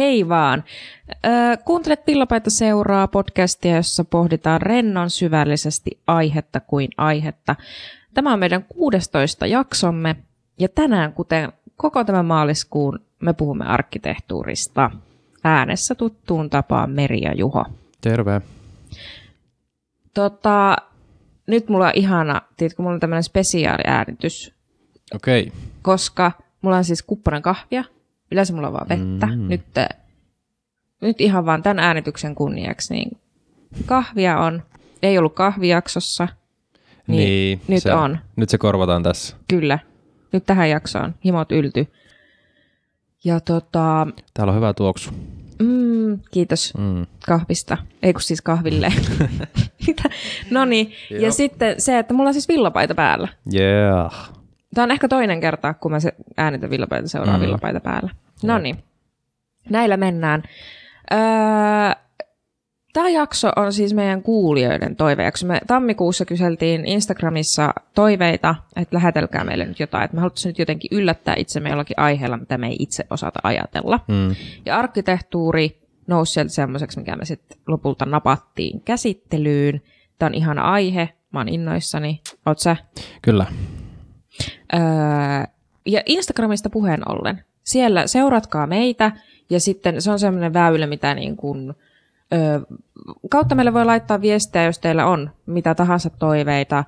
Hei vaan. Ö, kuuntelet Pillapaita seuraa podcastia, jossa pohditaan rennon syvällisesti aihetta kuin aihetta. Tämä on meidän 16 jaksomme ja tänään, kuten koko tämän maaliskuun, me puhumme arkkitehtuurista. Äänessä tuttuun tapaan Meri ja Juho. Terve. Tota, nyt mulla on ihana, tiedätkö, mulla on tämmöinen spesiaaliäänitys, Okei. Okay. koska mulla on siis kuppanen kahvia, yleensä mulla on vaan vettä. Mm. Nyt, nyt ihan vaan tämän äänityksen kunniaksi, niin kahvia on, ei ollut kahvijaksossa, niin, Niin, nyt se, on, Nyt se korvataan tässä. kyllä. Nyt tähän jaksoon, himot ylty. Ja tota, Täällä on hyvä tuoksu. mm, kiitos Mm. kahvista, ei kun siis kahville. No niin, ja sitten se, että mulla on siis villapaita päällä. Yeah. Tämä on ehkä toinen kerta, kun mä se äänitän villapaita seuraa mm. Villapaita päällä. No niin, näillä mennään. Öö, Tämä jakso on siis meidän kuulijoiden toivejakso. Me tammikuussa kyseltiin Instagramissa toiveita, että lähetelkää meille nyt jotain. Että me haluttaisiin nyt jotenkin yllättää itsemme jollakin aiheella, mitä me ei itse osata ajatella. Mm. Ja arkkitehtuuri nousi sieltä semmoiseksi, mikä me sitten lopulta napattiin käsittelyyn. Tämä on ihana aihe, mä oon innoissani. Oot sä? Kyllä. Öö, ja Instagramista puheen ollen. Siellä seuratkaa meitä ja sitten se on semmoinen väylä, mitä niin kuin, öö, kautta meille voi laittaa viestejä, jos teillä on mitä tahansa toiveita,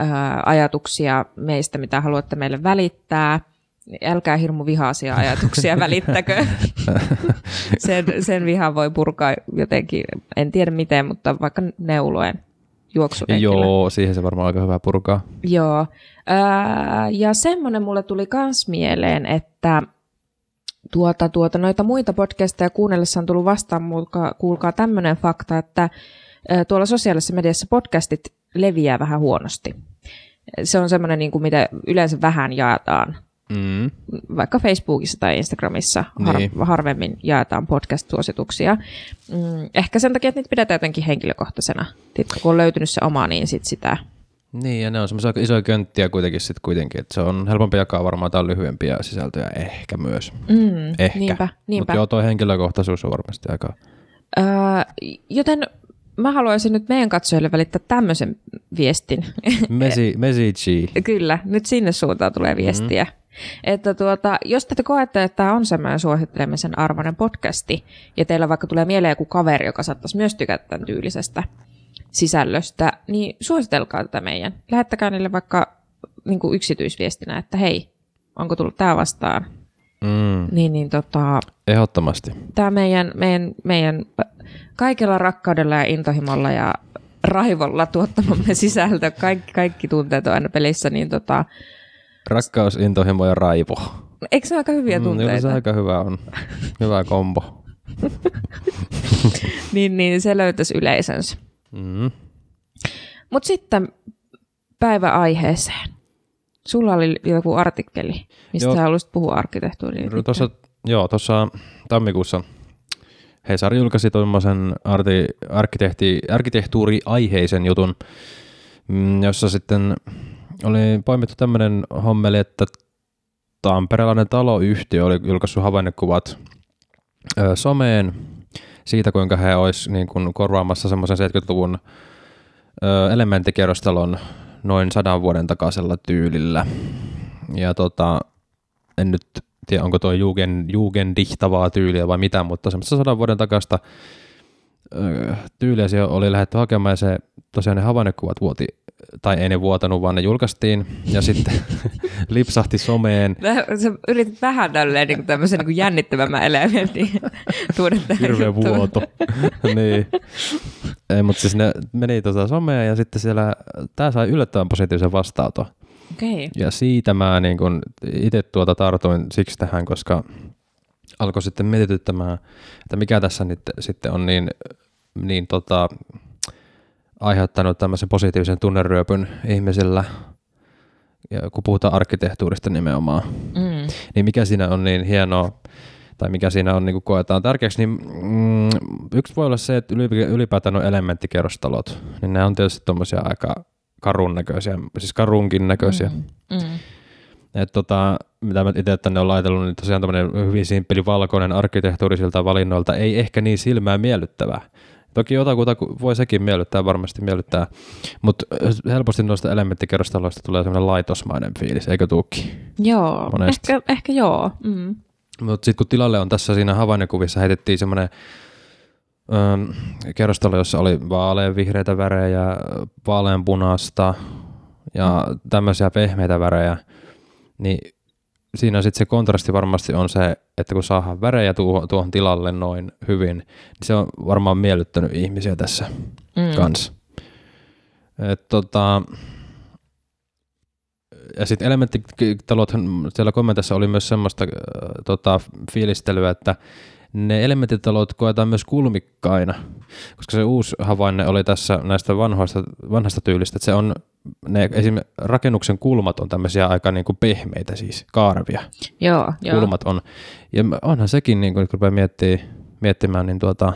öö, ajatuksia meistä, mitä haluatte meille välittää. Älkää hirmu vihaisia ajatuksia välittäkö. sen, sen vihan voi purkaa jotenkin, en tiedä miten, mutta vaikka neuloen juoksulenkillä. Joo, siihen se varmaan aika hyvä purkaa. Joo. Ää, ja semmoinen mulle tuli kans mieleen, että tuota, tuota, noita muita podcasteja kuunnellessa on tullut vastaan, kuulkaa, kuulkaa tämmöinen fakta, että ää, tuolla sosiaalisessa mediassa podcastit leviää vähän huonosti. Se on semmoinen, niin kuin mitä yleensä vähän jaetaan, Mm. vaikka Facebookissa tai Instagramissa har- Niin. harvemmin jaetaan podcast-suosituksia. Mm, ehkä sen takia, että niitä pidetään jotenkin henkilökohtaisena. Tiedätkö, kun on löytynyt se oma, niin sit sitä Niin, ja ne on semmoisia isoja könttiä kuitenkin sitten kuitenkin, että se on helpompi jakaa varmaan jotain lyhyempiä sisältöjä ehkä myös. Mm, Ehkä. Niinpä, Mutta niinpä. joo, toi henkilökohtaisuus on varmasti aika... Öö, joten mä haluaisin nyt meidän katsojille välittää tämmöisen viestin. Message. Kyllä, nyt sinne suuntaan tulee viestiä. Mm-hmm. Että tuota, jos te koette, että tämä on semmoinen suosittelemisen arvoinen podcasti, ja teillä vaikka tulee mieleen joku kaveri, joka saattaisi myös tykätä tämän tyylisestä sisällöstä, niin suositelkaa tätä meidän. Lähettäkää niille vaikka niin kuin yksityisviestinä, että hei, onko tullut tämä vastaan. Mm. Niin, niin tota, Ehdottomasti. tämä meidän, meidän, meidän kaikella rakkaudella ja intohimolla ja raivolla tuottamamme sisältö, kaikki, kaikki tunteet on aina pelissä, niin tota, Rakkaus, intohimo ja raivo. eikö se aika hyviä Mm, tunteita? kyllä se aika hyvä on. Hyvä kombo. niin, niin se löytäisi yleisönsä. Mm. Mutta sitten päiväaiheeseen. Sulla oli joku artikkeli, mistä Joo. sä haluaisit puhua arkkitehtuuriin. No Tuossa, joo, tuossa tammikuussa Hesari julkaisi tuommoisen arkkitehti, arkkitehtuuri-aiheisen jutun, mm, jossa sitten oli poimittu tämmöinen hommeli, että tamperelainen taloyhtiö oli julkaissut havainnekuvat someen siitä, kuinka he olisi niin kuin korvaamassa semmoisen 70-luvun ö, elementtikerrostalon noin sadan vuoden takaisella tyylillä. Ja tota, en nyt tiedä, onko tuo Jugend, Jugendihtavaa tyyliä vai mitä, mutta semmoista sadan vuoden takasta ö, tyyliä se oli lähdetty hakemaan ja se tosiaan ne havainnekuvat vuoti, tai ei ne vuotanut, vaan ne julkaistiin ja sitten lipsahti someen. Sä yritit vähän tälleen niin tämmöisen niin jännittävämmän elementin tuoda tähän Hirveä vuoto. niin. Ei, mutta siis ne meni tota someen ja sitten siellä, tämä sai yllättävän positiivisen vastaanoton. Okei. Ja siitä mä niin kun itse tuota tartuin siksi tähän, koska alkoi sitten mietityttämään, että mikä tässä nyt sitten on niin, niin tota, aiheuttanut tämmöisen positiivisen tunneryöpyn ihmisillä, ja kun puhutaan arkkitehtuurista nimenomaan, Mm. niin mikä siinä on niin hienoa, tai mikä siinä on niin kuin koetaan tärkeäksi, niin mm, yksi voi olla se, että yli- ylipäätään on elementtikerrostalot, niin ne on tietysti tuommoisia aika karun näköisiä, siis karunkin näköisiä. Mm. Mm. Et tota, mitä mä itse tänne olen laitellut, niin tosiaan tämmöinen hyvin simppeli valkoinen arkkitehtuurisilta valinnoilta ei ehkä niin silmää miellyttävää. Toki jotakuta voi sekin miellyttää, varmasti miellyttää, mutta helposti noista elementtikerrostaloista tulee semmoinen laitosmainen fiilis, eikö tuukki? Joo, Monesti. ehkä, ehkä joo. Mm. Mutta sitten kun tilalle on tässä siinä havainnokuvissa heitettiin semmoinen öö, kerrostalo, jossa oli vaaleanvihreitä värejä, vaaleanpunaista ja tämmöisiä pehmeitä värejä, niin siinä sitten se kontrasti varmasti on se, että kun saadaan värejä tuohon, tuohon tilalle noin hyvin, niin se on varmaan miellyttänyt ihmisiä tässä mm. kanssa. Et tota, ja sitten elementtitalot, siellä kommentissa oli myös semmoista äh, tota, fiilistelyä, että ne elementtitalot koetaan myös kulmikkaina, koska se uusi havainne oli tässä näistä vanhoista, vanhasta tyylistä, että se on, ne esim. rakennuksen kulmat on tämmöisiä aika niin kuin pehmeitä siis, kaarvia. Joo, kulmat joo. on. Ja onhan sekin, niin kun rupeaa miettimään, miettimään, niin tuota,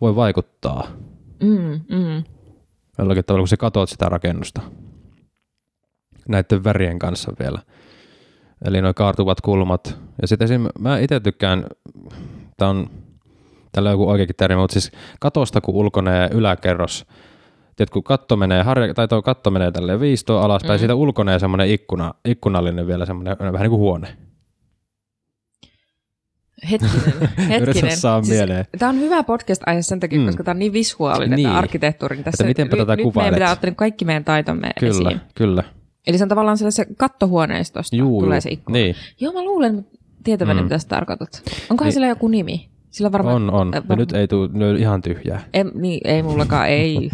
voi vaikuttaa Mm, mm. jollakin tavalla, kun sä katot sitä rakennusta näiden värien kanssa vielä. Eli nuo kaartuvat kulmat. Ja sitten esim. mä itse tykkään, tää on, tällä on joku oikeakin termi, mutta siis katosta kun ulkonee yläkerros, Tiedätkö, kun katto menee, harja, tai tuo katto menee tälleen viistoon alaspäin, mm. siitä ulkonee semmoinen ikkuna, ikkunallinen vielä semmoinen vähän niin kuin huone. Hetkinen, hetkinen. saa mieleen. Tämä on hyvä podcast-aihe sen takia, Mm. koska tämä on niin visuaalinen Niin. tämä arkkitehtuuri. niin Tässä, mitenpä tätä nyt meidän pitää ottaa kaikki meidän taitomme Kyllä, esiin. kyllä. Eli se on tavallaan se kattohuoneistosta Juu, tulee se ikkuna. Niin, Joo, mä luulen tietäväni, Mm. mitä sä tarkoitat. Onkohan Niin. sillä joku nimi? Sillä varmaan... on, on. Ja var- nyt ei tule ihan tyhjää. Ei, niin, ei mullakaan, ei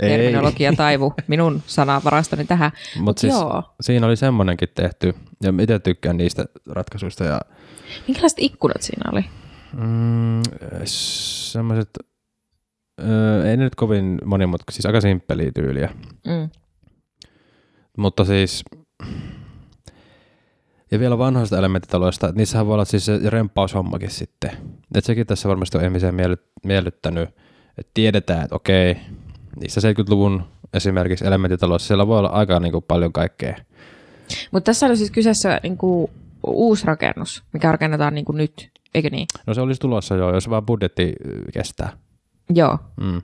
Ei. terminologia taivu minun sanavarastoni tähän. Mutta Mut siis joo. siinä oli semmoinenkin tehty, ja itse tykkään niistä ratkaisuista. Ja, Minkälaiset ikkunat siinä oli? mm, semmoiset, öö, ei ne nyt kovin monimutkaisia, siis aika simppeliä tyyliä. Mm. Mutta siis, ja vielä vanhoista elementtitaloista, että niissähän voi olla siis se remppaushommakin sitten. Et sekin tässä varmasti on ihmisiä miellyt, miellyttänyt, että tiedetään, että okei, niissä 70-luvun esimerkiksi elementtitaloissa siellä voi olla aika niin kuin paljon kaikkea. Mutta tässä oli siis kyseessä niinku uusi rakennus, mikä rakennetaan niinku nyt, eikö niin? No se olisi tulossa jo, jos vaan budjetti ö, kestää. Joo. Mm.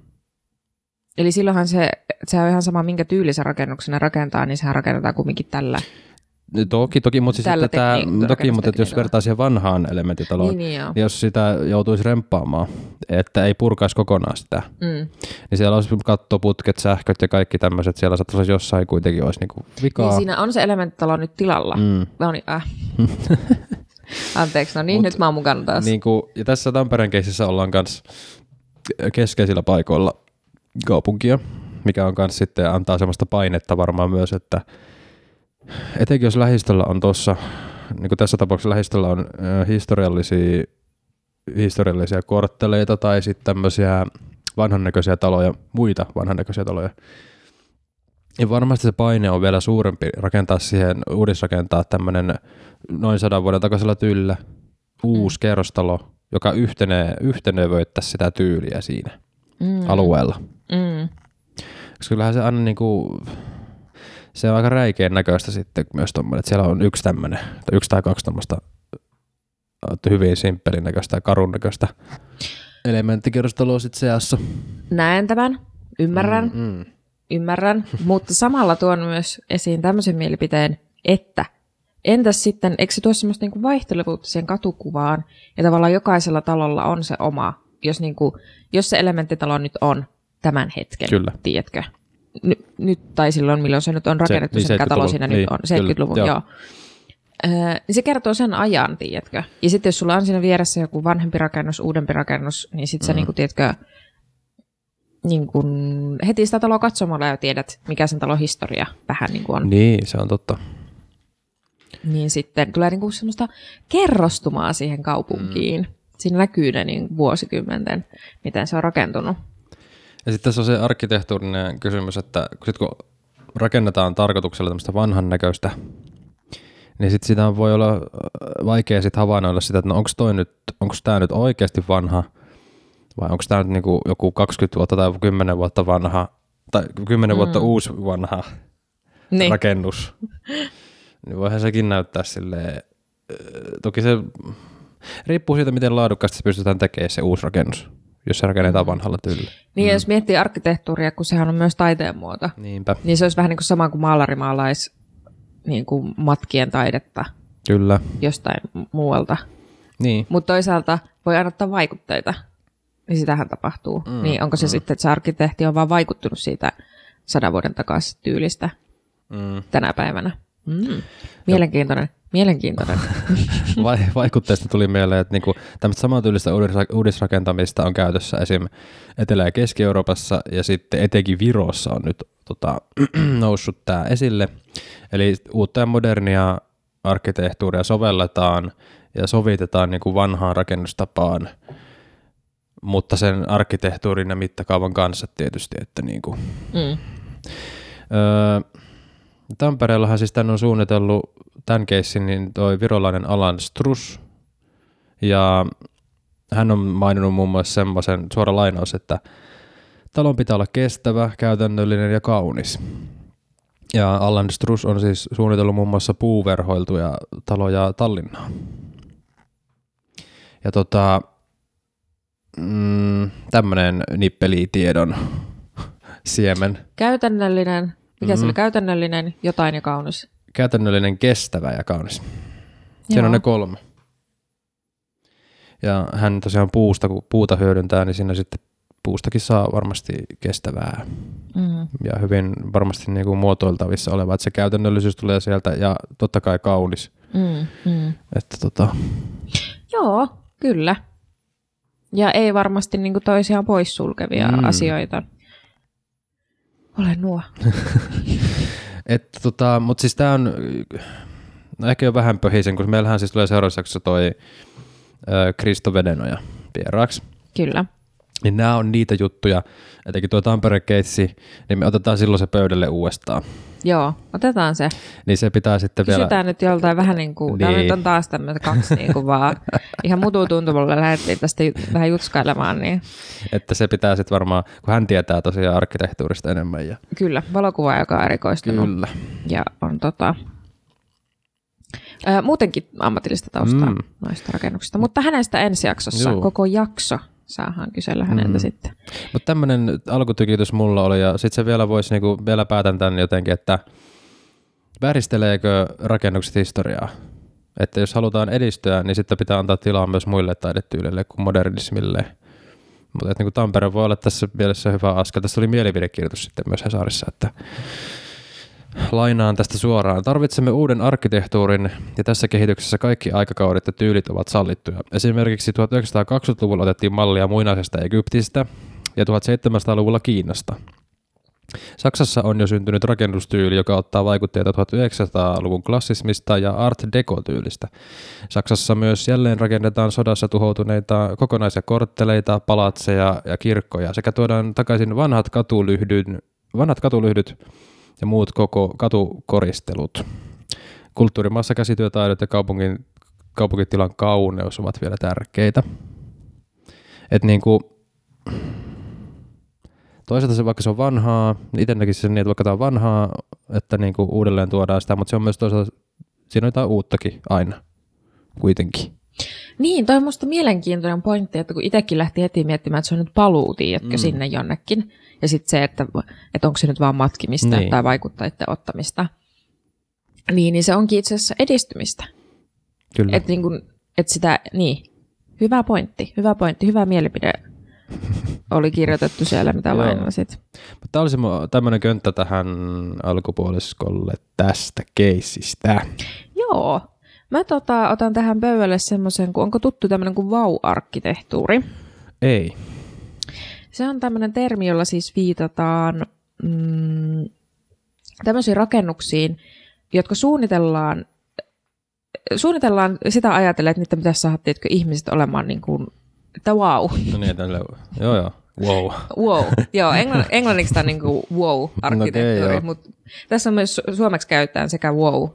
Eli silloinhan se, se on ihan sama, minkä tyylisen rakennuksen ne rakentaa, niin sehän rakennetaan kumminkin tällä. Toki, toki, mutta siis Tällä tekniikalla, toki, mutta että jos vertaa siihen vanhaan elementtitaloon, Niin, niin, niin joo. jos sitä joutuisi remppaamaan, että ei purkaisi kokonaan sitä, Mm. niin siellä olisi kattoputket, sähköt ja kaikki tämmöiset, siellä saattaisi jossain kuitenkin olisi niinku vikaa. Niin siinä on se elementtitalo nyt tilalla. Mm. mm. No niin, äh. Anteeksi, no niin, Mut- nyt mä oon mukana taas. niin kuin, ja tässä Tampereen keisissä ollaan myös keskeisillä paikoilla kaupunkia, mikä on myös sitten antaa semmoista painetta varmaan myös, että etenkin jos lähistöllä on tuossa, niin kuin tässä tapauksessa lähistöllä on historiallisia, historiallisia kortteleita tai sitten tämmöisiä vanhannäköisiä taloja, muita vanhannäköisiä taloja, ja varmasti se paine on vielä suurempi rakentaa siihen, uudisrakentaa tämmöinen noin sadan vuoden takaisella tyylillä uusi mm. kerrostalo, joka yhtene, yhtenevöittäisi sitä tyyliä siinä mm. alueella. Mm. Koska kyllähän se aina niinku, se on aika räikeän näköistä sitten myös tommoinen, että siellä on yksi tämmöinen, tai yksi tai kaksi tämmöistä hyvin simppelin näköistä ja karun näköistä elementtikerrostaloa sitten seassa. Näen tämän, ymmärrän, mm. Mm, mm. ymmärrän, mutta samalla tuon myös esiin tämmöisen mielipiteen, että entäs sitten, eikö se tuo semmoista niinku vaihtelevuutta siihen katukuvaan, ja tavallaan jokaisella talolla on se oma, jos, niinku, jos se elementtitalo nyt on tämän hetken, Kyllä. tiedätkö? Ny, nyt, tai silloin, milloin se nyt on rakennettu, niin se, mikä talo 70-luvun, siinä niin, nyt on, kyllä, 70-luvun, joo. joo. Öö, niin se kertoo sen ajan, tiedätkö? Ja sitten jos sulla on siinä vieressä joku vanhempi rakennus, uudempi rakennus, niin sitten mm. sä niinku, tiedätkö, niin kun heti sitä taloa katsomalla jo tiedät, mikä sen talon historia vähän niin on. Niin, se on totta. Niin sitten tulee niin kuin semmoista kerrostumaa siihen kaupunkiin. Mm. Siinä näkyy ne niin vuosikymmenten, miten se on rakentunut. Ja sitten tässä on se arkkitehtuurinen kysymys, että sit kun rakennetaan tarkoituksella tämmöistä vanhan näköistä, niin sitten sitä voi olla äh, vaikea sit havainnoida sitä, että no onko toi nyt, onko tämä nyt oikeasti vanha, vai onko tämä nyt niinku joku 20 vuotta tai 10 vuotta vanha, tai 10 mm. vuotta uusi vanha Niin. rakennus. niin voihan sekin näyttää silleen, toki se riippuu siitä, miten laadukkaasti se pystytään tekemään se uusi rakennus, jos se rakennetaan vanhalla tyylillä. Niin, mm. jos miettii arkkitehtuuria, kun sehän on myös taiteen muoto, Niinpä. niin se olisi vähän niin kuin sama kuin maalarimaalais niin kuin matkien taidetta Kyllä. jostain muualta. Niin. Mutta toisaalta voi aina ottaa vaikutteita, niin sitähän tapahtuu. Mm, niin onko se mm. sitten, että se arkkitehti on vaan vaikuttunut siitä sadan vuoden takaisin tyylistä mm. tänä päivänä? Mm. Mielenkiintoinen. Mielenkiintoinen. Vai, vaikutteista tuli mieleen, että niinku, tämmöistä samantyylistä uudisrakentamista on käytössä esim. Etelä- ja Keski-Euroopassa ja sitten etenkin Virossa on nyt tota, noussut tämä esille. Eli uutta ja modernia arkkitehtuuria sovelletaan ja sovitetaan niin kuin vanhaan rakennustapaan, mutta sen arkkitehtuurin ja mittakaavan kanssa tietysti. Että niin kuin. Mm. Öö, Tampereellahan siis tämän on suunnitellut tämän keissin niin toi virolainen Alan Strus, ja hän on maininnut muun muassa semmoisen suora lainaus, että talon pitää olla kestävä, käytännöllinen ja kaunis. Ja Allan Strus on siis suunnitellut muun muassa puuverhoiltuja taloja Tallinnaan. Ja tota, mm, tämmöinen nippelitiedon siemen. Käytännöllinen, mikä mm. se oli mm-hmm. käytännöllinen, jotain ja kaunis? Käytännöllinen, kestävä ja kaunis. Siinä Joo. on ne kolme. Ja hän tosiaan puusta, kun puuta hyödyntää, niin siinä sitten puustakin saa varmasti kestävää mm. ja hyvin varmasti niin kuin muotoiltavissa oleva, että se käytännöllisyys tulee sieltä ja totta kai kaunis. Mm, mm. Että tota... Joo, kyllä. Ja ei varmasti niin kuin toisiaan poissulkevia mm. asioita. Ole nuo. että tota, mutta siis tämä on no ehkä jo vähän pöhisen, kun meillähän siis tulee seuraavassa jaksossa toi Kristo Vedenoja vieraaksi. Kyllä. Niin nämä on niitä juttuja, etenkin tuo Tampere keissi, niin me otetaan silloin se pöydälle uudestaan. Joo, otetaan se. Niin se pitää sitten Kysytään vielä... Kysytään nyt joltain vähän niin kuin, niin. nyt on taas tämmöistä kaksi niin kuin vaan, ihan mutu tuntumalla lähdettiin tästä vähän jutskailemaan. Niin. Että se pitää sitten varmaan, kun hän tietää tosiaan arkkitehtuurista enemmän. Ja... Kyllä, valokuva, joka on erikoistunut. Kyllä. Ja on tota, ää, muutenkin ammatillista taustaa mm. noista rakennuksista, mutta hänestä ensi jaksossa, Juu. koko jakso saahan kysellä häneltä mm. sitten. Mutta tämmöinen alkutykitys mulla oli, ja sitten se vielä voisi, niinku, vielä päätän tämän jotenkin, että vääristeleekö rakennukset historiaa? Että jos halutaan edistyä, niin sitten pitää antaa tilaa myös muille taidetyyleille kuin modernismille. Mutta niin Tampere voi olla tässä mielessä hyvä askel. Tässä oli mielipidekirjoitus sitten myös Hesarissa, että Lainaan tästä suoraan. Tarvitsemme uuden arkkitehtuurin ja tässä kehityksessä kaikki aikakaudet ja tyylit ovat sallittuja. Esimerkiksi 1920-luvulla otettiin mallia muinaisesta Egyptistä ja 1700-luvulla Kiinasta. Saksassa on jo syntynyt rakennustyyli, joka ottaa vaikutteita 1900-luvun klassismista ja Art Deco-tyylistä. Saksassa myös jälleen rakennetaan sodassa tuhoutuneita kokonaisia kortteleita, palatseja ja kirkkoja sekä tuodaan takaisin vanhat katulyhdyn, vanhat katulyhdyt ja muut koko katukoristelut. Kulttuurimaassa käsityötaidot ja kaupungin, kaupunkitilan kauneus ovat vielä tärkeitä. Et niin kuin, toisaalta se, vaikka se on vanhaa, niin itse näkisin sen niin, että vaikka tämä on vanhaa, että niin kuin uudelleen tuodaan sitä, mutta se on myös toisaalta, siinä on jotain uuttakin aina, kuitenkin. Niin, toi on musta mielenkiintoinen pointti, että kun itsekin lähti heti miettimään, että se on nyt paluu, tiedätkö, mm. sinne jonnekin, ja sitten se, että, että onko se nyt vaan matkimista niin. tai vaikuttajien ottamista. Niin, niin se onkin itse asiassa edistymistä. Kyllä. Että niin kun, et sitä, niin, hyvä pointti, hyvä pointti, hyvä mielipide oli kirjoitettu siellä, mitä lainasit. Tämä olisi tämmöinen könttä tähän alkupuoliskolle tästä keisistä. Joo. Mä tota, otan tähän pöydälle semmoisen, kun onko tuttu tämmöinen kuin vau-arkkitehtuuri? Ei. Se on tämmöinen termi, jolla siis viitataan mm, tämmöisiin rakennuksiin, jotka suunnitellaan, suunnitellaan sitä ajatellen, että niitä pitäisi saada tiedätkö, ihmiset olemaan niin kuin, että wow. No niin, tälle, joo joo, wow. Wow, joo, englann, englanniksi tämä on niin kuin wow-arkkitehtuuri, okay, mutta tässä on myös suomeksi käytetään sekä wow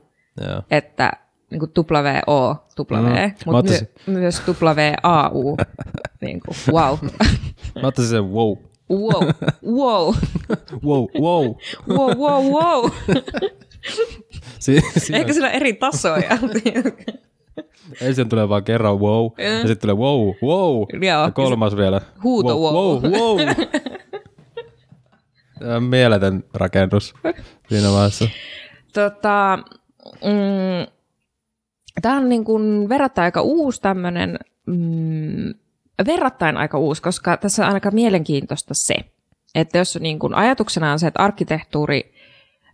joo. että niin kuin W-O, W, mm. mutta my, myös W-A-U, niin kuin wow. Mä ottaisin sen wow. Wow, wow. wow, wow. wow, wow, wow. Si- si- Ehkä sillä on eri tasoja. ensin tulee vaan kerran wow, ja sitten tulee wow, wow, Joo. ja kolmas vielä. Huuto wow. wow, wow. On mieletön rakennus siinä vaiheessa. tota, mm, tämä on niin kuin verrattain aika uusi tämmöinen, mm, verrattain aika uusi, koska tässä on aika mielenkiintoista se, että jos niin kuin ajatuksena on se, että arkkitehtuuri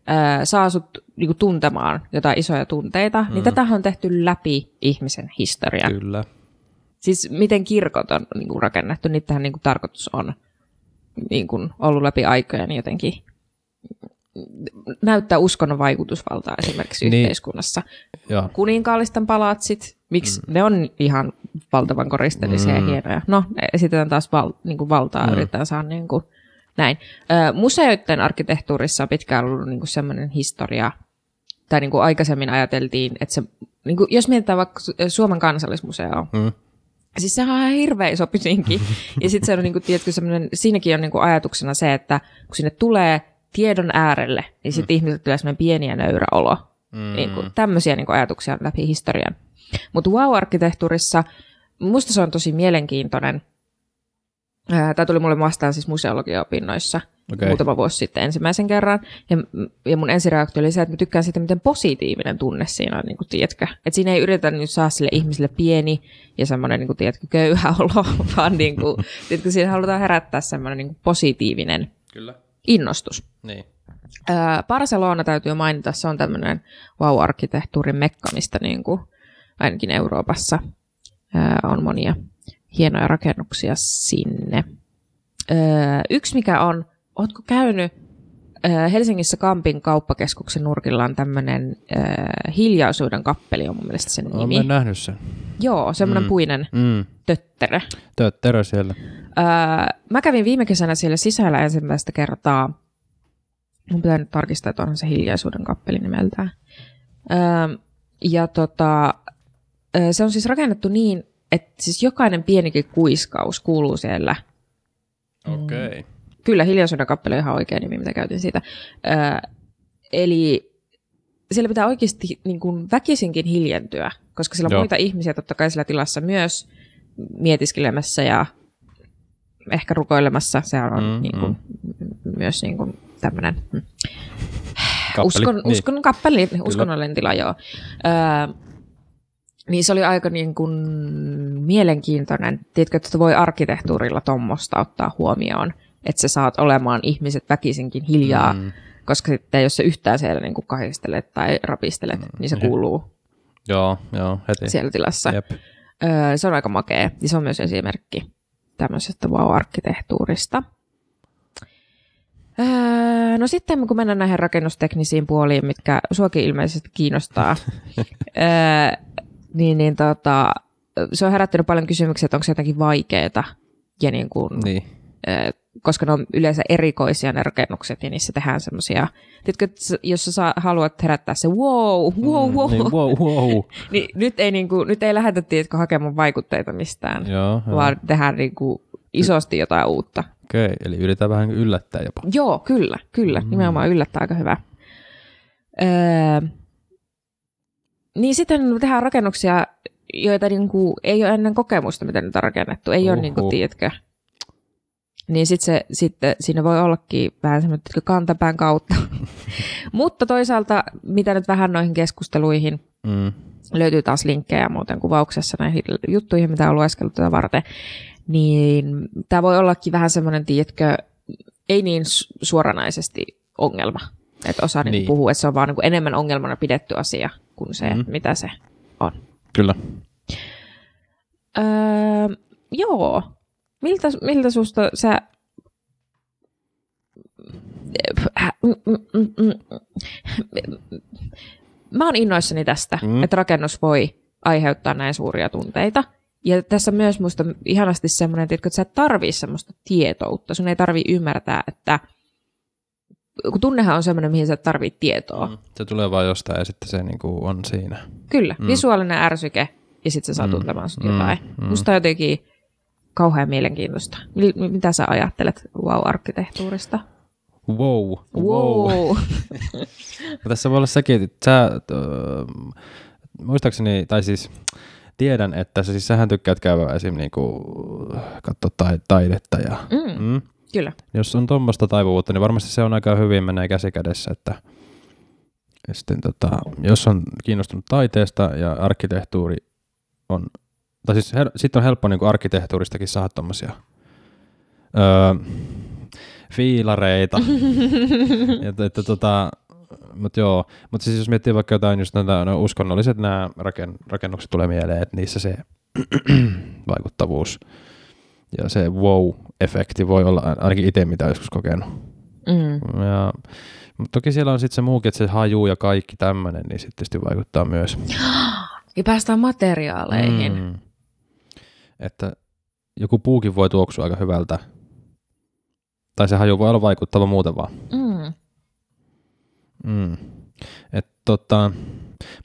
ää, saa sut niin kuin tuntemaan jotain isoja tunteita, mm. niin tätä on tehty läpi ihmisen historian. Kyllä. Siis miten kirkot on niin kuin rakennettu, niitähän niin kuin tarkoitus on niin kuin ollut läpi aikojen jotenkin näyttää uskonnon vaikutusvaltaa esimerkiksi Niin. yhteiskunnassa. Joo. Kuninkaallisten palatsit, miksi mm. ne on ihan valtavan koristeellisia mm. ja hienoja. No, esitetään taas val, niin kuin valtaa, mm. yritetään saada niin kuin, näin. Ö, museoiden arkkitehtuurissa on pitkään ollut niin kuin sellainen historia, tai niin kuin aikaisemmin ajateltiin, että se, niin kuin, jos mietitään vaikka Su- Suomen kansallismuseo, Mm. Siis sehän on ihan hirveä iso pytinki. Ja sitten se on, niin kuin, tiedätkö, semmoinen, siinäkin on niin kuin ajatuksena se, että kun sinne tulee tiedon äärelle, niin sitten mm. ihmiset tulee semmoinen pieni ja nöyrä olo. Mm. Niin kuin, tämmöisiä niin kuin, ajatuksia läpi historian. Mutta wow-arkkitehtuurissa, musta se on tosi mielenkiintoinen. Tämä tuli mulle vastaan siis museologiaopinnoissa Okei. okay. muutama vuosi sitten ensimmäisen kerran. Ja, ja mun ensireaktio oli se, että mä tykkään siitä, miten positiivinen tunne siinä on, niin kuin, tiedätkö. Että siinä ei yritetä nyt saa sille ihmiselle pieni ja semmoinen, niin kuin, tiedätkö, köyhä olo, vaan niin kuin, tiedätkö, siinä halutaan herättää semmoinen niin kuin, positiivinen Kyllä. Innostus. Niin. Öö, Barcelona täytyy mainita, se on tämmöinen wow-arkkitehtuurin mekka, mistä niin kuin, ainakin Euroopassa öö, on monia hienoja rakennuksia sinne. Öö, yksi mikä on, ootko käynyt öö, Helsingissä Kampin kauppakeskuksen nurkilla on tämmöinen öö, hiljaisuuden kappeli on mun mielestä sen nimi. Olen nähnyt sen. Joo, semmoinen mm. puinen Mm. tötterö. Tötterö siellä. Öö, mä kävin viime kesänä siellä sisällä ensimmäistä kertaa. Mun pitää nyt tarkistaa, että onhan se hiljaisuuden kappeli nimeltään. Öö, ja tota, öö, se on siis rakennettu niin, että siis jokainen pienikin kuiskaus kuuluu siellä. Okei. Okay. Kyllä, hiljaisuuden kappeli on ihan oikea nimi, mitä käytin siitä. Öö, eli siellä pitää oikeasti niin kuin väkisinkin hiljentyä, koska siellä on Joo. muita ihmisiä totta kai siellä tilassa myös mietiskelemässä ja ehkä rukoilemassa. Se on Mm, mm, niin kuin, myös niin kuin tämmöinen mm, Kappeli. uskon, Niin. uskon kappeli, uskonnollinen tila, joo. Öö, niin se oli aika niin kuin mielenkiintoinen. Tiedätkö, että voi arkkitehtuurilla tuommoista ottaa huomioon, että sä saat olemaan ihmiset väkisinkin hiljaa, mm. koska sitten jos sä yhtään siellä niin kuin kahistelet tai rapistelet, mm. niin se kuuluu Joo, joo, heti. siellä tilassa. Jep. Öö, se on aika makea. Ja se on myös esimerkki tämmöisestä wow-arkkitehtuurista. Öö, no sitten kun mennään näihin rakennusteknisiin puoliin, mitkä suokin ilmeisesti kiinnostaa, öö, niin, niin tota, se on herättänyt paljon kysymyksiä, että onko se jotenkin vaikeaa. Ja niin kuin, Niin. Koska ne on yleensä erikoisia ne rakennukset ja niissä tehdään semmoisia, jos sä saa, haluat herättää se wow, wow, wow, Niin, wow, wow. niin nyt ei, niinku, nyt ei lähdetä tiedätkö, hakemaan vaikutteita mistään, joo, joo. vaan tehdään niinku, isosti jotain uutta. Okei, eli yritetään vähän yllättää jopa. Joo, kyllä, kyllä. Mm. Nimenomaan yllättää aika hyvä. Öö, niin sitten tehdään rakennuksia, joita niinku, ei ole ennen kokemusta, miten niitä on rakennettu. Ei ole, niinku, tiedätkö. Niin sit se, sitten siinä voi ollakin vähän semmoinen kantapään kautta. Mutta toisaalta, mitä nyt vähän noihin keskusteluihin, Mm. löytyy taas linkkejä muuten kuvauksessa näihin juttuihin, mitä on lueskeltu tätä varten, niin tämä voi ollakin vähän semmoinen, tiedätkö, ei niin su- suoranaisesti ongelma. Että osaa niin. Niin. Niin puhua, että se on vaan niin enemmän ongelmana pidetty asia kuin se, mm. mitä se on. Kyllä. Öö, joo. Miltä, miltä susta sä... Mä oon innoissani tästä, Mm. mm. että rakennus voi aiheuttaa näin suuria tunteita. Ja tässä myös musta ihanasti semmoinen, että sä et tarvii semmoista tietoutta. Sun ei tarvii ymmärtää, että kun tunnehan on semmoinen, mihin sä et tarvii tietoa. Mm. Se tulee vaan jostain ja sitten se niinku on siinä. Kyllä, mm. visuaalinen ärsyke ja sitten sä saa Mm. tuntemaan sut Mm. jotain. Mm. Musta on jotenkin kauhean mielenkiintoista. Mitä sä ajattelet wow-arkkitehtuurista? Wow. Wow. Ja tässä voi olla sekin, että sä, äh, muistaakseni, tai siis tiedän, että sä, siis sähän tykkäät käydä esim. Niinku, katsoa tai, taidetta ja Mm, mm, kyllä. jos on tuommoista taipuvuutta, niin varmasti se on aika hyvin menee käsi kädessä, että ja sitten, tota, jos on kiinnostunut taiteesta ja arkkitehtuuri on, tai siis hel, sitten on helppo niin arkkitehtuuristakin saada tuommoisia öö, fiilareita. että, että, tota, mutta joo, mutta siis jos miettii vaikka jotain just näitä no, uskonnolliset nämä raken, rakennukset tulee mieleen, että niissä se vaikuttavuus ja se wow-efekti voi olla ainakin itse mitä joskus kokenut. Mm. Ja, mutta toki siellä on sitten se muukin, että se haju ja kaikki tämmöinen, niin sitten tietysti vaikuttaa myös. Ja päästään materiaaleihin. Mm. Että joku puukin voi tuoksua aika hyvältä. Tai se haju voi olla vaikuttava muuten vaan. Mm. Mm. Et tota,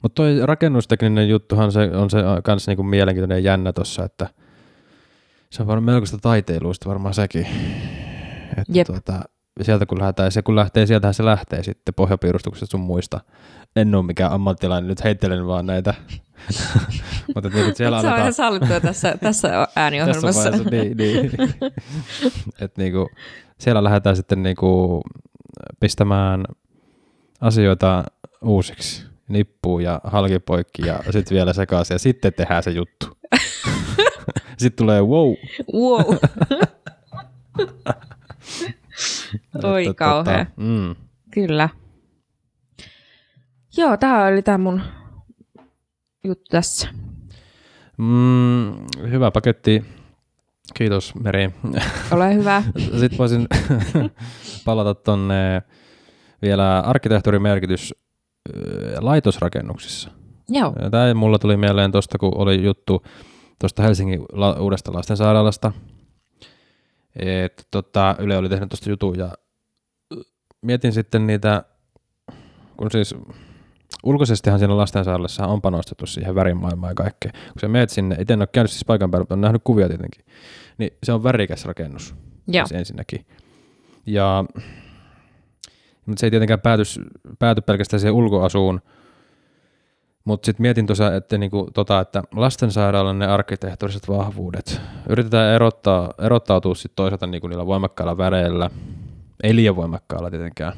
mutta toi rakennustekninen juttuhan se on se kans niinku mielenkiintoinen ja jännä tossa, että se on varmaan melkoista taiteiluista varmaan sekin. Että Jep. Sieltä kun lähdetään, se kun lähtee, sieltähän se lähtee sitten pohjapiirustuksesta sun muista. En ole mikään ammattilainen, nyt heittelen vaan näitä. Mutta et niinku siellä Se on ihan sallittua tässä, tässä tässä ääniohjelmassa. vaiheessa, niin, niin. Et niinku, siellä lähdetään sitten niinku pistämään asioita uusiksi, nippuun ja halkipoikki ja sitten vielä sekaisin ja sitten tehdään se juttu. sitten tulee wow. wow. Oi Että kauhea. Tota, mm. Kyllä. Joo, tämä oli tämä mun juttu tässä. Mm, hyvä paketti. Kiitos Meri. Ole hyvä. Sitten voisin palata tonne vielä arkkitehtuurin merkitys ö, laitosrakennuksissa. Joo. Tämä mulla tuli mieleen tuosta, kun oli juttu tuosta Helsingin la- uudesta lastensairaalasta. Et, tota, Yle oli tehnyt tuosta jutun ja mietin sitten niitä, kun siis ulkoisestihan siinä lastensairaalassa on panostettu siihen värimaailmaan ja kaikkea. Kun sä meet sinne, itse en ole käynyt siis paikan päällä, mutta on nähnyt kuvia tietenkin, niin se on värikäs rakennus Joo. siis ensinnäkin. Ja mutta se ei tietenkään pääty, pääty pelkästään siihen ulkoasuun, mutta sitten mietin tuossa, että, niinku, tota, että lastensairaalan ne arkkitehtuuriset vahvuudet yritetään erottaa, erottautua sitten toisaalta niinku niillä voimakkailla väreillä, ei liian voimakkailla tietenkään,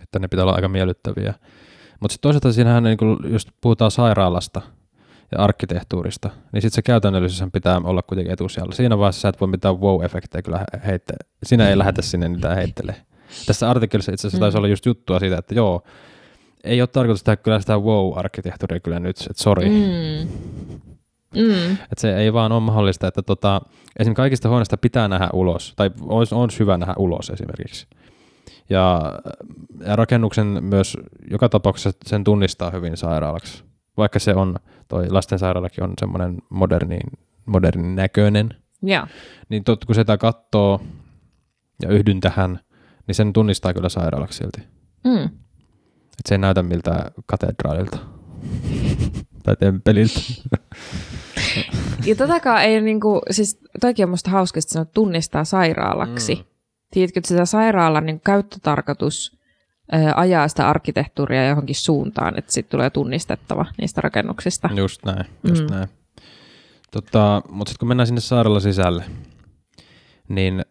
että ne pitää olla aika miellyttäviä. Mutta sitten toisaalta siinähän, niinku, jos puhutaan sairaalasta ja arkkitehtuurista, niin sitten se käytännöllisyys pitää olla kuitenkin etusijalla. Siinä vaiheessa sä et voi mitään wow-efektejä kyllä heittää. Siinä ei lähdetä sinne niitä heittelee. Tässä artikkelissa itse asiassa taisi Mm. olla just juttua siitä, että joo, ei ole tarkoitus tehdä kyllä sitä wow-arkkitehtuuria kyllä nyt, että sori. Mm. Mm. Että se ei vaan ole mahdollista, että tota, esimerkiksi kaikista huoneista pitää nähdä ulos, tai on, on hyvä nähdä ulos esimerkiksi. Ja, ja rakennuksen myös joka tapauksessa sen tunnistaa hyvin sairaalaksi. Vaikka se on, toi lastensairaalakin on semmoinen moderni, modernin näköinen, Joo. niin tot, kun sitä katsoo ja yhdyn tähän, niin sen tunnistaa kyllä sairaalaksi silti. Mm. Et se ei näytä miltä katedraalilta tai temppeliltä. Ja totakaan ei niinku, siis toikin on musta hauska, että sanoo, tunnistaa sairaalaksi. Mm. Tiedätkö, että sitä sairaalan niin käyttötarkoitus ää, ajaa sitä arkkitehtuuria johonkin suuntaan, että sitten tulee tunnistettava niistä rakennuksista. Just näin, just Mm. näin. Tota, Mutta sitten kun mennään sinne sairaala sisälle, niin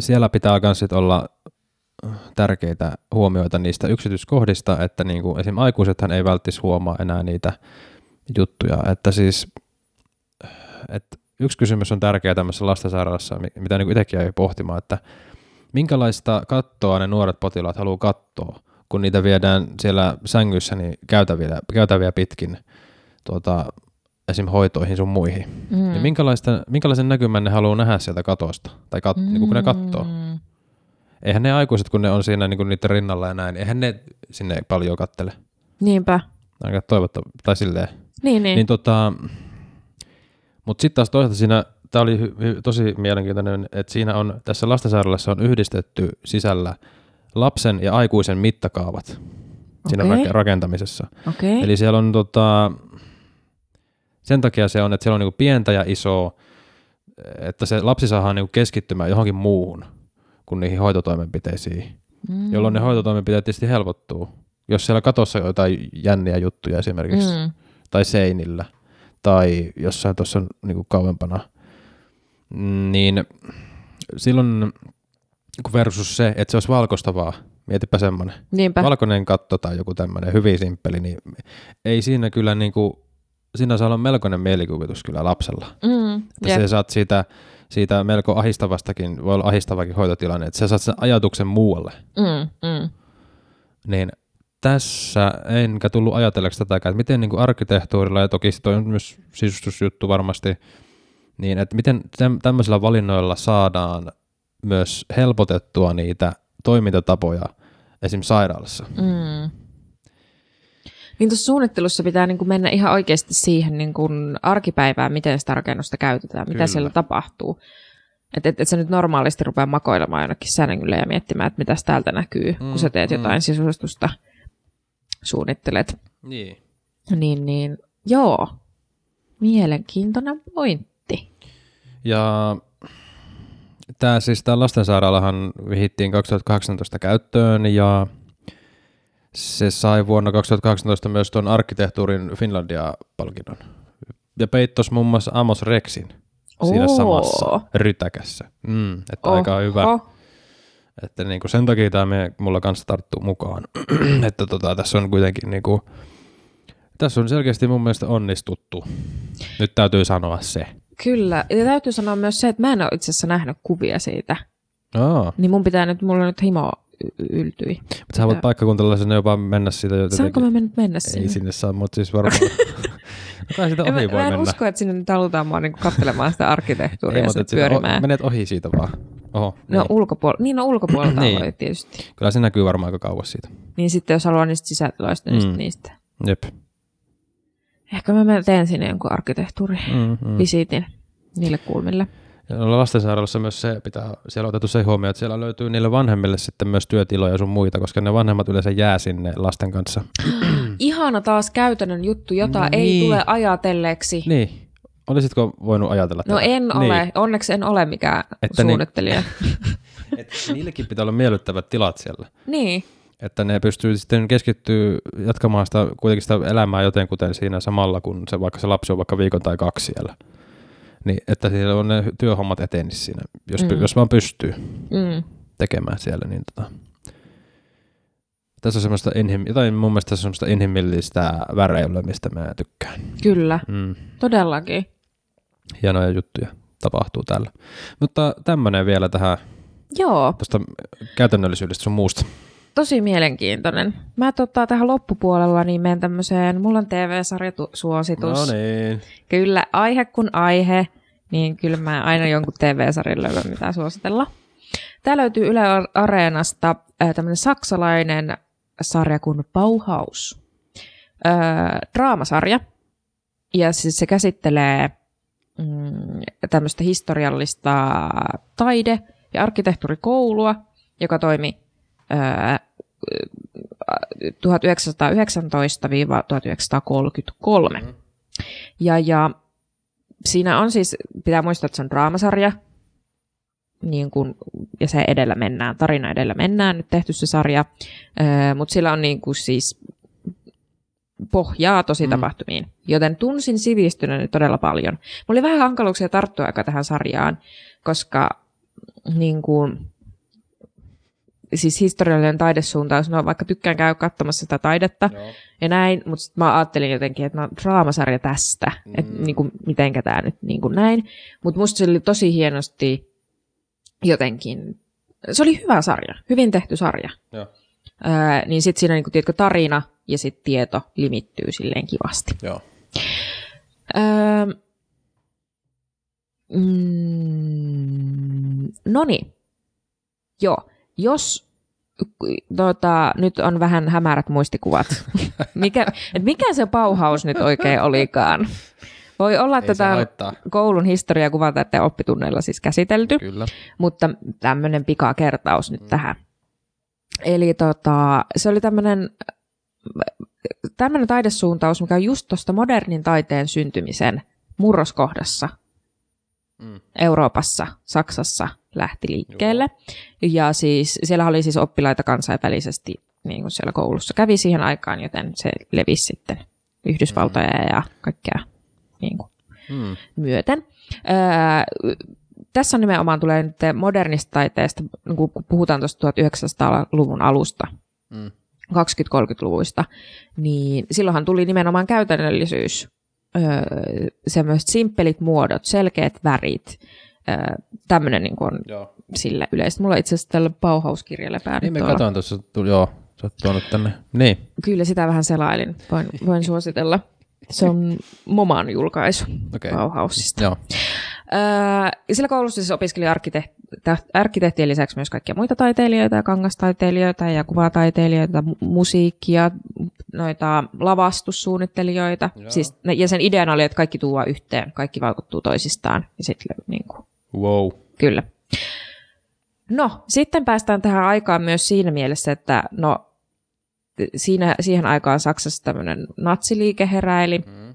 siellä pitää myös olla tärkeitä huomioita niistä yksityiskohdista, että niinku, esim. aikuisethan ei välttis huomaa enää niitä juttuja, että siis että yksi kysymys on tärkeä tämmöisessä lastensairaalassa, mi- mitä niinku itsekin jäi pohtimaan, että minkälaista kattoa ne nuoret potilaat haluaa katsoa, kun niitä viedään siellä sängyssä niin käytäviä, käytäviä pitkin tuota, esim. hoitoihin sun muihin. Mm. Mm. Ja minkälaista, minkälaisen näkymän ne haluaa nähdä sieltä katosta, tai kat, mm. niin kun ne katsoo. Eihän ne aikuiset, kun ne on siinä niin niiden rinnalla ja näin, eihän ne sinne paljon kattele. Niinpä. Aika toivottavasti, tai silleen. Niin, niin. Niin tota, mutta sitten taas toisaalta siinä, tämä oli hy, tosi mielenkiintoinen, että siinä on, tässä lastensairaalassa on yhdistetty sisällä lapsen ja aikuisen mittakaavat siinä rak- rakentamisessa. Okay. Eli siellä on tota, sen takia se on, että siellä on niinku pientä ja isoa, että se lapsi saadaan niinku keskittymään johonkin muuhun kuin niihin hoitotoimenpiteisiin, mm. jolloin ne hoitotoimenpiteet tietysti helpottuu. Jos siellä katossa on jotain jänniä juttuja esimerkiksi, mm. tai seinillä, tai jossain tuossa niin kauempana, niin silloin versus se, että se olisi valkoistavaa, mietipä semmoinen. Niinpä. Valkoinen katto tai joku tämmöinen hyvin simppeli, niin ei siinä kyllä niin kuin, siinä saa olla melkoinen mielikuvitus kyllä lapsella. Mm, että yep. sä saat siitä, siitä melko ahistavastakin, voi olla ahistavakin hoitotilanne, että sä saat sen ajatuksen muualle. Mm, mm. Niin tässä enkä tullut ajatelleeksi tätäkään, että miten niin kuin arkkitehtuurilla, ja toki se on myös sisustusjuttu varmasti, niin että miten tämmöisillä valinnoilla saadaan myös helpotettua niitä toimintatapoja esim. sairaalassa. Mm. Niin tuossa suunnittelussa pitää niin kuin mennä ihan oikeasti siihen niin kuin arkipäivään, miten sitä rakennusta käytetään, Kyllä. mitä siellä tapahtuu. Että et, et sä nyt normaalisti rupea makoilemaan jonnekin sängylle ja miettimään, että mitä täältä näkyy, mm, kun sä teet mm. jotain sisustusta, suunnittelet. Niin. Niin, niin joo. Mielenkiintoinen pointti. Ja Tämä siis tämä lastensairaalahan vihittiin 2018 käyttöön ja se sai vuonna 2018 myös tuon arkkitehtuurin Finlandia-palkinnon. Ja peittos muun muassa Amos Rexin siinä Oo. samassa rytäkässä. Mm, että Oho. aika hyvä. Että niin kuin sen takia tämä mulla kanssa tarttuu mukaan. että tota, tässä on kuitenkin niin kuin, tässä on selkeästi mun mielestä onnistuttu. Nyt täytyy sanoa se. Kyllä, ja täytyy sanoa myös se, että mä en ole itse asiassa nähnyt kuvia siitä. Aa. Niin mun pitää nyt, mulla nyt himo yltyi. Mutta sä voit paikkakuntalaisena jopa mennä siitä jotenkin. Saanko mä mennä mennä sinne? Ei sinne saa, mutta siis varmaan. Kai sitä ohi en, voi mä en mennä. usko, että sinne nyt halutaan mua niinku katselemaan sitä arkkitehtuuria ja pyörimään. O- menet ohi siitä vaan. Oho, no niin. ulkopuolella, niin no ulkopuolelta niin. voi tietysti. Kyllä se näkyy varmaan aika kauas siitä. Niin sitten jos haluaa niistä sisätiloista, niin mm. niistä. Jep. Ehkä mä teen sinne jonkun arkkitehtuurivisiitin. Mm, mm niille kulmille. Ja lastensairaalassa myös se pitää, siellä on otettu se huomioon, että siellä löytyy niille vanhemmille sitten myös työtiloja sun muita, koska ne vanhemmat yleensä jää sinne lasten kanssa. Ihana taas käytännön juttu, jota niin. ei tule ajatelleeksi. Niin. Olisitko voinut ajatella No tätä? en niin. ole. Onneksi en ole mikään että suunnittelija. Niin, että niillekin pitää olla miellyttävät tilat siellä. Niin. Että ne pystyy sitten keskittyä jatkamaan sitä, kuitenkin sitä elämää jotenkuten siinä samalla, kun se, vaikka se lapsi on vaikka viikon tai kaksi siellä. Niin, että siellä on ne työhommat etenis siinä, jos, mm. jos vaan pystyy mm. tekemään siellä. Niin tota. Tässä on semmoista, inhim, jotain mun mielestä tässä on semmoista inhimillistä väreilyä, mistä mä tykkään. Kyllä, mm. todellakin. Hienoja juttuja tapahtuu täällä. Mutta tämmöinen vielä tähän Joo. tuosta käytännöllisyydestä sun muusta. Tosi mielenkiintoinen. Mä tota, tähän loppupuolella niin menen tämmöiseen, mulla on TV-sarjasuositus. No niin. Kyllä, aihe kun aihe, niin kyllä mä aina jonkun TV-sarjan löydän, mitä suositella. Tää löytyy Yle Areenasta äh, tämmöinen saksalainen sarja kuin Bauhaus. Äh, draamasarja. Ja siis se käsittelee mm, tämmöistä historiallista taide- ja arkkitehtuurikoulua, joka toimi 1919-1933. Mm. Ja, ja siinä on siis, pitää muistaa, että se on draamasarja, niin kun, ja se edellä mennään, tarina edellä mennään, nyt tehty se sarja, mutta sillä on niin kuin siis pohjaa tosi mm. tapahtumiin, joten tunsin sivistyneeni todella paljon. Mulla oli vähän hankaluuksia tarttua aika tähän sarjaan, koska niin kuin, siis historiallinen taidesuuntaus, no vaikka tykkään käydä katsomassa sitä taidetta Joo. ja näin, mutta mä ajattelin jotenkin, että no draamasarja tästä, mm. että niin mitenkä tämä nyt niin kuin näin. Mutta musta se oli tosi hienosti jotenkin, se oli hyvä sarja, hyvin tehty sarja. Joo. Öö, niin sitten siinä niin tiedätkö, tarina ja sitten tieto limittyy silleen kivasti. Joo. Öö, mm, no niin. Joo jos tota, nyt on vähän hämärät muistikuvat, mikä, et mikä se pauhaus nyt oikein olikaan? Voi olla, että tätä koulun historia kuvata, että oppitunneilla siis käsitelty, Kyllä. mutta tämmöinen pikakertaus nyt mm. tähän. Eli tota, se oli tämmöinen tämmöinen taidesuuntaus, mikä on just tuosta modernin taiteen syntymisen murroskohdassa mm. Euroopassa, Saksassa – lähti liikkeelle. Ja siis siellä oli siis oppilaita kansainvälisesti niin kuin siellä koulussa kävi siihen aikaan, joten se levisi sitten Yhdysvaltoja mm. ja kaikkea niin kuin, mm. myöten. Öö, tässä nimenomaan tulee nyt modernista taiteesta, niin kun puhutaan tuosta 1900-luvun alusta, mm. 20-30-luvuista, niin silloinhan tuli nimenomaan käytännöllisyys, öö, semmoiset simppelit muodot, selkeät värit, tämmöinen niin on joo. sille yleistä. Mulla itse asiassa tällä Bauhaus-kirjalle Niin me katsoin tuossa, joo, sä oot tuonut tänne. Niin. Kyllä sitä vähän selailin, voin, voin suositella. Se on Moman julkaisu okay. Bauhausista. Joo. Öö, sillä koulussa siis opiskeli arkkitehti, arkkitehtien lisäksi myös kaikkia muita taiteilijoita ja kangastaiteilijoita ja kuvataiteilijoita, musiikkia, noita lavastussuunnittelijoita. Siis, ja sen ideana oli, että kaikki tuo yhteen, kaikki vaikuttuu toisistaan. Ja sit, niin kuin, wow. Kyllä. No, sitten päästään tähän aikaan myös siinä mielessä, että no, siinä, siihen aikaan Saksassa tämmöinen natsiliike heräili mm.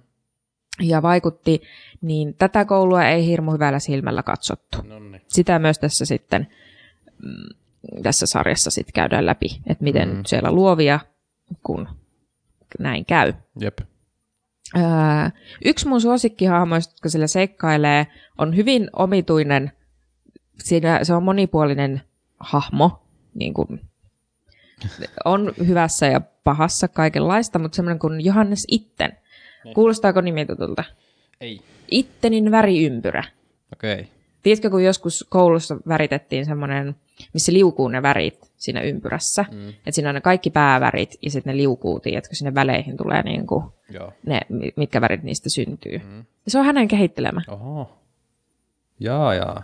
ja vaikutti, niin tätä koulua ei hirmu hyvällä silmällä katsottu. Nonni. Sitä myös tässä sitten mm, tässä sarjassa sitten käydään läpi, että miten mm. siellä luovia, kun näin käy. Jep. Öö, yksi mun suosikkihahmoista, jotka sillä seikkailee, on hyvin omituinen, siinä se on monipuolinen hahmo, niin kuin on hyvässä ja pahassa kaikenlaista, mutta semmoinen kuin Johannes Itten. Niin. Kuulostaako nimi tutulta? Ei. Ittenin väriympyrä. Okei. Okay. Tiedätkö, kun joskus koulussa väritettiin semmoinen, missä liukuu ne värit siinä ympyrässä. Mm. Että siinä on ne kaikki päävärit ja sitten ne liukuu, tiedätkö, sinne väleihin tulee niin kuin Joo. ne, mitkä värit niistä syntyy. Mm. Ja se on hänen kehittelemä. Oho. Jaa, jaa.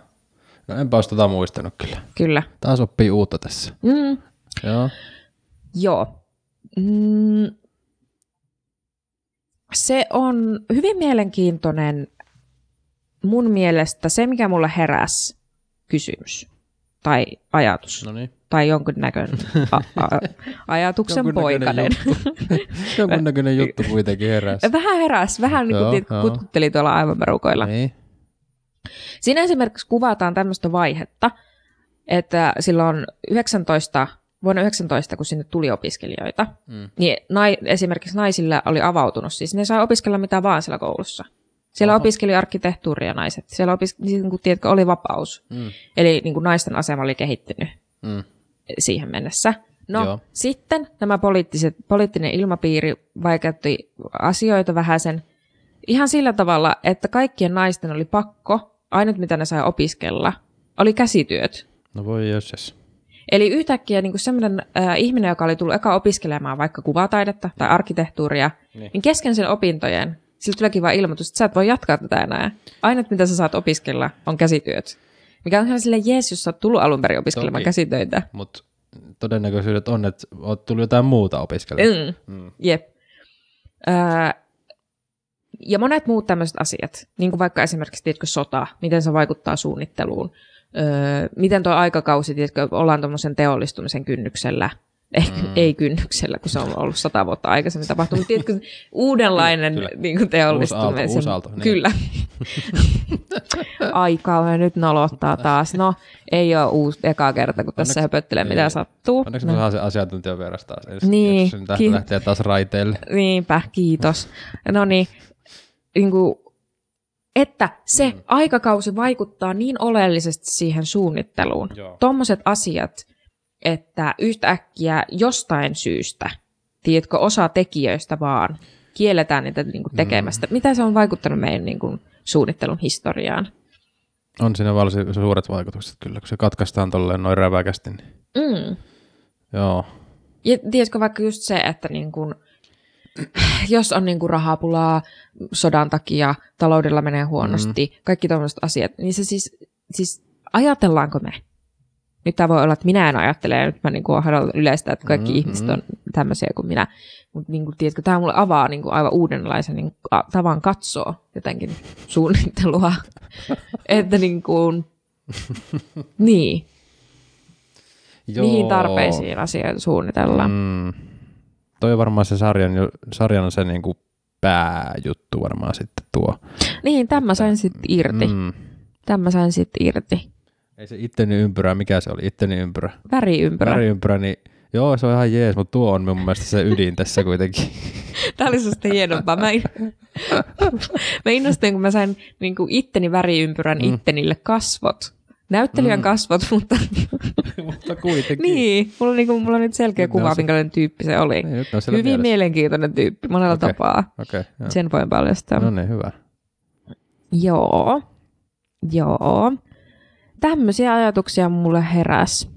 No enpä olisi tota muistanut kyllä. Kyllä. Taas oppii uutta tässä. Mm. Joo. Joo. Mm. Se on hyvin mielenkiintoinen mun mielestä se, mikä mulle heräsi kysymys tai ajatus. Noniin. Tai jonkunnäköinen a- a- ajatuksen poikainen. jonkunnäköinen juttu kuitenkin heräsi. Vähän heräsi, vähän niin kuin kutkutteli tuolla aivan perukoilla. Niin. Siinä esimerkiksi kuvataan tämmöistä vaihetta, että silloin 19 vuonna 19, kun sinne tuli opiskelijoita, mm. niin nai, esimerkiksi naisilla oli avautunut. Siis ne sai opiskella mitä vaan siellä koulussa. Siellä Oho. opiskeli arkkitehtuuria naiset. Siellä opiskeli, niin kuin, tiedätkö, oli vapaus. Mm. Eli niin kuin naisten asema oli kehittynyt mm. siihen mennessä. No Joo. sitten nämä poliittiset, poliittinen ilmapiiri vaikeutti asioita vähän sen ihan sillä tavalla, että kaikkien naisten oli pakko, ainut mitä ne sai opiskella, oli käsityöt. No voi jos. Eli yhtäkkiä niin semmoinen äh, ihminen, joka oli tullut eka opiskelemaan vaikka kuvataidetta tai arkkitehtuuria, niin, niin kesken sen opintojen sillä tuleekin vain ilmoitus, että sä et voi jatkaa tätä enää. Ainut, mitä sä saat opiskella, on käsityöt. Mikä on ihan silleen jees, jos sä oot tullut alun perin opiskelemaan Toki, käsitöitä. Mutta todennäköisyydet on, että oot tullut jotain muuta opiskelemaan. Mm, mm. Jep. Öö, ja monet muut tämmöiset asiat, niin kuin vaikka esimerkiksi tiedätkö, sota, miten se vaikuttaa suunnitteluun, öö, miten tuo aikakausi, tiedätkö, ollaan tuommoisen teollistumisen kynnyksellä, Ehkä mm. ei kynnyksellä, kun se on ollut sata vuotta aikaisemmin tapahtunut. Tiedätkö, uudenlainen niin kuin teollistuminen. Uusi uusi aalto, niin. Kyllä. Aikaa nyt nolottaa taas. No, ei ole uusi eka kerta, kun tässä höpöttelee, mitä sattuu. Onneksi no. saa se asiantuntijan vieras taas. Jos, niin. Jos ki- lähtee taas raiteille. Niinpä, kiitos. No niin, niin kuin, että se mm. aikakausi vaikuttaa niin oleellisesti siihen suunnitteluun. Tuommoiset asiat, että yhtäkkiä jostain syystä, tiedätkö, osa tekijöistä vaan kielletään niitä niin kuin tekemästä. Mm. Mitä se on vaikuttanut meidän niin kuin, suunnittelun historiaan? On siinä varsin suuret vaikutukset kyllä, kun se katkaistaan tolleen noin räväkästi. Niin... Mm. Joo. Ja tiedätkö vaikka just se, että niin kuin, jos on niin kuin rahapulaa sodan takia, taloudella menee huonosti, mm. kaikki tämmöiset asiat, niin se siis, siis ajatellaanko me, nyt tämä voi olla, että minä en ajattele, ja nyt mä niin kuin haluan yleistää, että kaikki mm-hmm. ihmiset on tämmöisiä kuin minä. Mutta niin kuin, tiedätkö, tämä mulle avaa niin kuin aivan uudenlaisen niin kuin, tavan katsoa jotenkin suunnittelua. että niin kuin, niin. Joo. Mihin tarpeisiin asioita suunnitellaan. Mm. Toi on varmaan se sarjan, sarjan se niin kuin pääjuttu varmaan sitten tuo. Niin, tämä sain sitten irti. Mm. Tämä sain sitten irti. Ei se itteni ympyrä, mikä se oli, itteni ympyrä. Väriympyrä. Väriympyrä, niin joo, se on ihan jees, mutta tuo on mun mielestä se ydin tässä kuitenkin. Tämä oli susta hienompaa. Mä, in... mä innostuin, kun mä sain niin kuin itteni väriympyrän mm. ittenille kasvot. Näyttelijän mm. kasvot, mutta... mutta kuitenkin. niin, mulla on, niin kuin, mulla on nyt selkeä nyt kuva, se... minkälainen tyyppi se oli. Niin, Hyvin mielessä. mielenkiintoinen tyyppi, monella okay. tapaa. Okay, Sen voin paljastaa. No niin, hyvä. Joo. Joo. Tämmöisiä ajatuksia mulle heräs.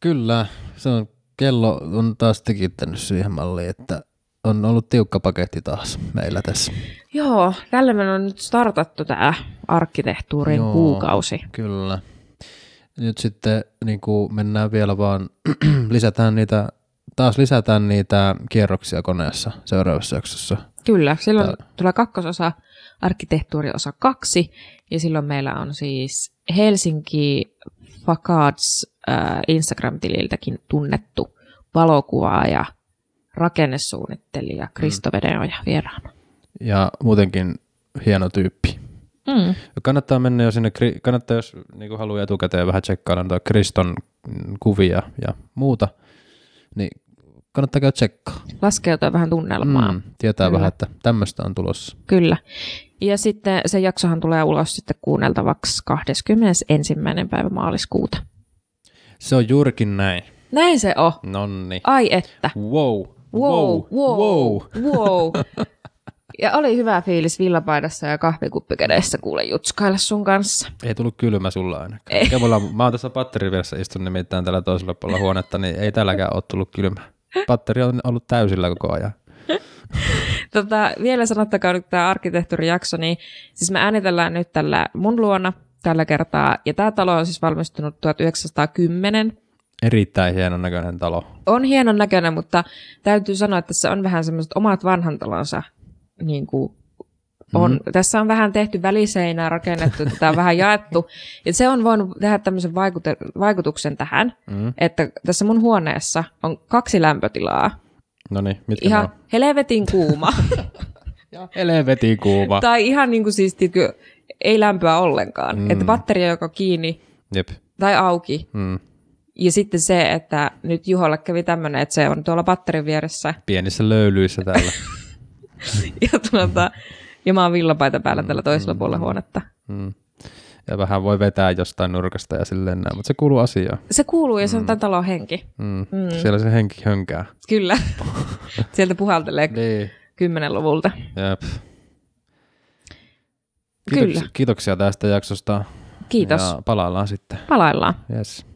Kyllä, se on, kello on taas tikittänyt siihen malliin, että on ollut tiukka paketti taas meillä tässä. Joo, tällä me on nyt startattu tämä arkkitehtuurin Joo, kuukausi. Kyllä. Nyt sitten niin kuin mennään vielä vaan, lisätään niitä, taas lisätään niitä kierroksia koneessa seuraavassa jaksossa. Kyllä, silloin Tää... tulee kakkososa, arkkitehtuuriosa kaksi, ja silloin meillä on siis Helsinki Facades äh, Instagram-tililtäkin tunnettu valokuvaaja, rakennesuunnittelija Kristo mm. Vedeoja vieraana. Ja muutenkin hieno tyyppi. Mm. Kannattaa mennä jo sinne, kannattaa jos niin haluaa etukäteen vähän tsekkailla noita Kriston kuvia ja muuta, niin kannattaa käydä tsekkaa. Laskeutua vähän tunnelmaa. Mm, tietää Kyllä. vähän, että tämmöistä on tulossa. Kyllä. Ja sitten se jaksohan tulee ulos sitten kuunneltavaksi 21. päivä maaliskuuta. Se on juurikin näin. Näin se on. Nonni. Ai että. Wow. Wow. Wow. Wow. wow. Ja oli hyvä fiilis villapaidassa ja kahvikuppi kädessä kuule jutskailla sun kanssa. Ei tullut kylmä sulla ainakaan. Ei. Mulla, mä oon tässä patterivirassa istun nimittäin tällä toisella puolella huonetta, niin ei tälläkään ole tullut kylmä. Patteri on ollut täysillä koko ajan. tota, vielä sanottakaa nyt tämä arkkitehtuurijakso, niin siis me äänitellään nyt tällä mun luona tällä kertaa, ja tämä talo on siis valmistunut 1910, Erittäin hienon näköinen talo. On hienon näköinen, mutta täytyy sanoa, että tässä on vähän semmoiset omat vanhan talonsa niin kuin on, mm. Tässä on vähän tehty väliseinää, rakennettu, tätä on vähän jaettu. Ja se on voinut tehdä tämmöisen vaikut- vaikutuksen tähän, mm. että tässä mun huoneessa on kaksi lämpötilaa. No niin, mitkä Ihan helvetin kuuma. ja helvetin kuuma. tai ihan niin kuin siis, tiedätkö, ei lämpöä ollenkaan. Mm. Että batteria, joka kiinni Jep. tai auki. Mm. Ja sitten se, että nyt Juholle kävi tämmöinen, että se on tuolla batterin vieressä. Pienissä löylyissä täällä. ja, tuota, ja mä oon villapaita päällä tällä toisella mm, puolella huonetta. Mm. Ja vähän voi vetää jostain nurkasta ja silleen näin, mutta se kuuluu asiaan. Se kuuluu ja se on mm. tämän talon henki. Mm. Mm. Siellä se henki hönkää. Kyllä. Sieltä puhaltelee niin. kymmenen luvulta. Jep. Kiitoksia, Kyllä. Kiitoksia tästä jaksosta. Kiitos. Ja palaillaan sitten. Palaillaan. Yes.